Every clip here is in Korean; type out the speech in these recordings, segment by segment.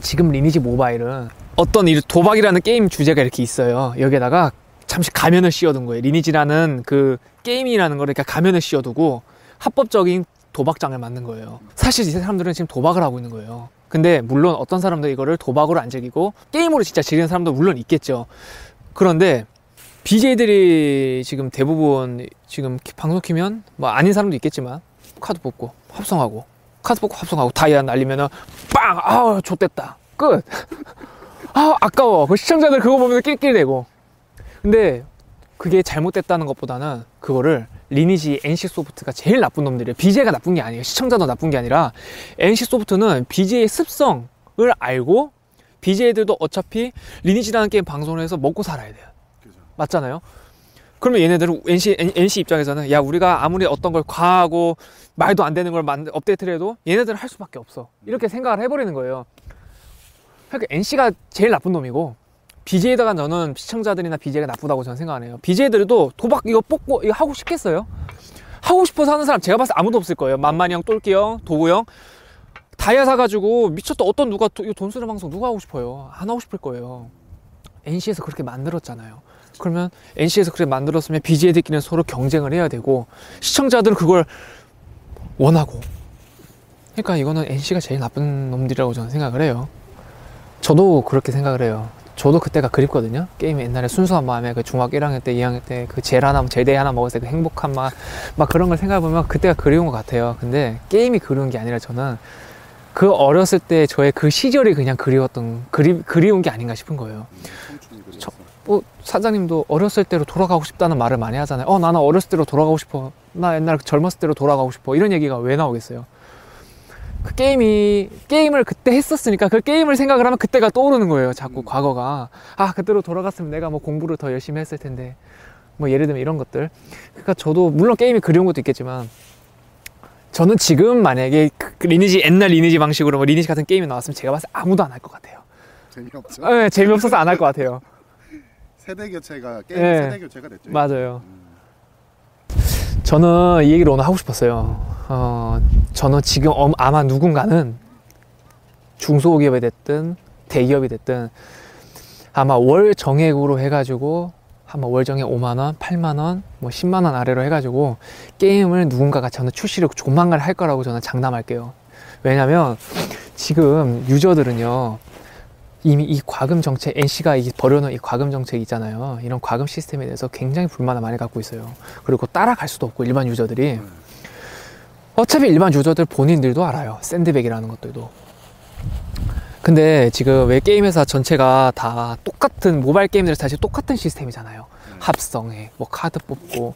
지금 리니지 모바일은 어떤 이 도박이라는 게임 주제가 이렇게 있어요. 여기에다가 잠시 가면을 씌워둔 거예요. 리니지라는 그 게임이라는 거를 그러니까 가면을 씌워두고 합법적인 도박장을 만든 거예요. 사실 이 사람들은 지금 도박을 하고 있는 거예요. 근데 물론 어떤 사람들 이거를 도박으로 안 즐기고 게임으로 진짜 즐기는 사람도 물론 있겠죠. 그런데 BJ들이 지금 대부분 지금 방송 키면 뭐 아닌 사람도 있겠지만 카드 뽑고 합성하고 뽑고 합성하고 다이아 날리면은 빵! 아우 좋댔다 끝! 아 아까워 그 시청자들 그거 보면서 낄낄대고 근데 그게 잘못됐다는 것보다는 그거를 리니지 NC소프트가 제일 나쁜 놈들이에요 BJ가 나쁜 게 아니에요 시청자도 나쁜 게 아니라 NC소프트는 BJ의 습성을 알고 BJ들도 어차피 리니지라는 게임 방송을 해서 먹고 살아야 돼요 그죠. 맞잖아요. 그러면 얘네들은 NC, NC 입장에서는 야 우리가 아무리 어떤 걸 과하고 말도 안 되는 걸 만, 업데이트를 해도 얘네들은 할 수밖에 없어 이렇게 생각을 해버리는 거예요. 그러니까 NC가 제일 나쁜 놈이고 BJ다가 저는 시청자들이나 BJ가 나쁘다고 저는 생각 안 해요. BJ들도 도박 이거 뽑고 이거 하고 싶겠어요? 하고 싶어서 하는 사람 제가 봤을 때 아무도 없을 거예요. 만만이 형, 똘끼 형, 도구 형 다이아 사가지고 미쳤다 어떤 누가 도- 이거 돈 쓰는 방송 누가 하고 싶어요? 안 하고 싶을 거예요. NC에서 그렇게 만들었잖아요. 그러면 NC에서 그렇게 만들었으면 BJ들끼리는 서로 경쟁을 해야 되고 시청자들은 그걸 원하고 그러니까 이거는 NC가 제일 나쁜 놈들이라고 저는 생각을 해요. 저도 그렇게 생각을 해요. 저도 그때가 그립거든요. 게임 옛날에 순수한 마음에 그 중학교 1학년 때, 2학년 때 그젤 하나, 제대 하나 먹었을 때 그 행복한 맛, 막 그런 걸 생각해보면 그때가 그리운 것 같아요. 근데 게임이 그리운 게 아니라 저는 그 어렸을 때 저의 그 시절이 그냥 그리웠던, 그리, 그리운 게 아닌가 싶은 거예요. 저- 뭐 사장님도 어렸을 때로 돌아가고 싶다는 말을 많이 하잖아요. 어 나는 어렸을 때로 돌아가고 싶어. 나 옛날 젊었을 때로 돌아가고 싶어. 이런 얘기가 왜 나오겠어요? 그 게임이 게임을 그때 했었으니까 그 게임을 생각을 하면 그때가 떠오르는 거예요. 자꾸 음. 과거가 아 그때로 돌아갔으면 내가 뭐 공부를 더 열심히 했을 텐데 뭐 예를 들면 이런 것들. 그러니까 저도 물론 게임이 그리운 것도 있겠지만 저는 지금 만약에 그- 그 리니지 옛날 리니지 방식으로 뭐 리니지 같은 게임이 나왔으면 제가 봤을 때 아무도 안 할 것 같아요. 재미없죠. 네, 재미없어서 안 할 것 같아요. 세대 교체가 게임 예. 세대 교체가 됐죠. 맞아요. 음, 저는 이 얘기를 오늘 하고 싶었어요. 어, 저는 지금 엄- 아마 누군가는 중소기업이 됐든 대기업이 됐든 아마 월 정액으로 해가지고 한번 월 정액 5만 원, 8만 원, 뭐 10만 원 아래로 해가지고 게임을 누군가가 저는 출시를 조만간 할 거라고 저는 장담할게요. 왜냐면 지금 유저들은요 이미 이 과금 정책 NC가 이 버려놓은 이 과금 정책 있잖아요. 이런 과금 시스템에 대해서 굉장히 불만을 많이 갖고 있어요. 그리고 따라갈 수도 없고 일반 유저들이 음. 어차피 일반 유저들 본인들도 알아요. 샌드백이라는 것들도. 근데 지금 왜 게임 회사 전체가 다 똑같은 모바일 게임들 사실 똑같은 시스템이잖아요. 음. 합성해, 뭐 카드 뽑고.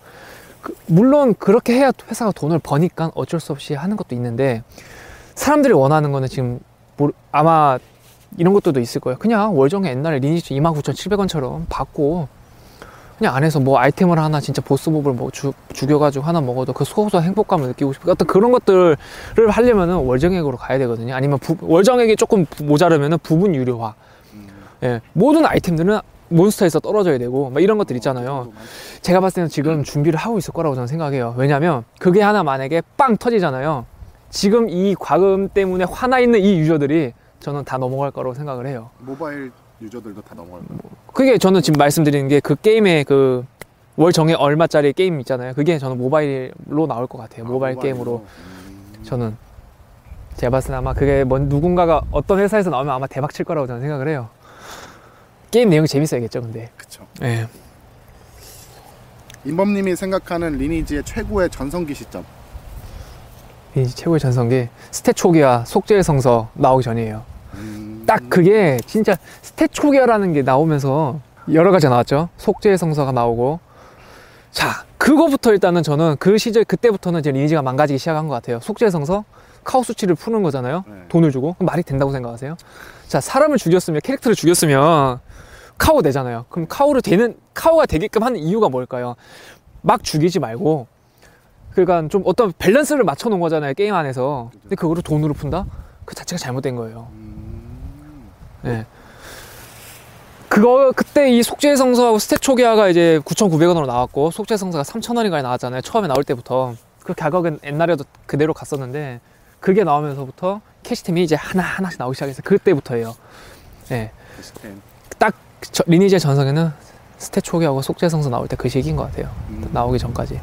그- 물론 그렇게 해야 회사가 돈을 버니까 어쩔 수 없이 하는 것도 있는데 사람들이 원하는 거는 지금 모르- 아마 이런 것들도 있을 거예요. 그냥 월정에 옛날에 리니지 29,700원처럼 받고 그냥 안에서 뭐 아이템을 하나 진짜 보스몹을 뭐 주, 죽여가지고 하나 먹어도 그 소소한 행복감을 느끼고 싶고 어떤 그런 것들을 하려면은 월정액으로 가야 되거든요. 아니면 부- 월정액이 조금 모자르면은 부분 유료화. 음. 예, 모든 아이템들은 몬스터에서 떨어져야 되고 막 이런 것들 있잖아요. 어, 제가 봤을 때는 지금 준비를 하고 있을 거라고 저는 생각해요. 왜냐면 그게 하나 만약에 빵 터지잖아요. 지금 이 과금 때문에 화나 있는 이 유저들이 저는 다 넘어갈 거라고 생각을 해요. 모바일 유저들도 다 넘어갈 거예요. 그게 저는 지금 말씀드리는 게 그 게임의 그 월 정액 얼마짜리 게임 있잖아요. 그게 저는 모바일로 나올 것 같아요. 모바일 아, 게임으로 음. 저는 제가 봤을 때 아마 그게 뭔 누군가가 어떤 회사에서 나오면 아마 대박 칠 거라고 저는 생각을 해요. 게임 내용이 재밌어야겠죠, 근데. 그쵸. 예. 인범님이 생각하는 리니지의 최고의 전성기 시점. 이 최고의 전성기 stat 초기화 속죄의 성서 나오기 전이에요. 음. 딱 그게 진짜 stat 초기화라는 게 나오면서 여러 가지 나왔죠. 속죄의 성서가 나오고 자 그거부터 일단은 저는 그 시절 그때부터는 이제 리니지가 망가지기 시작한 것 같아요. 속죄의 성서 카오 수치를 푸는 거잖아요. 네. 돈을 주고 말이 된다고 생각하세요? 자 사람을 죽였으면 캐릭터를 죽였으면 카오 되잖아요. 그럼 카오를 되는 카오가 되게끔 하는 이유가 뭘까요? 막 죽이지 말고 그러니까 좀 어떤 밸런스를 맞춰 놓은 거잖아요 게임 안에서. 근데 그거를 돈으로 푼다? 그 자체가 잘못된 거예요. 음. 네. 그거 그때 이 속죄의 성서하고 stat 초기화가 이제 9,900원으로 나왔고 속죄의 성서가 3,000원인가에 나왔잖아요. 처음에 나올 때부터 그 가격은 옛날에도 그대로 갔었는데 그게 나오면서부터 캐시템이 이제 하나 하나씩 나오기 시작했어요. 그때부터예요. 예. 딱 저- 리니지의 전성에는 스태초기하고 속재성소 나올 때 그 시기인 것 같아요. 음. 나오기 전까지.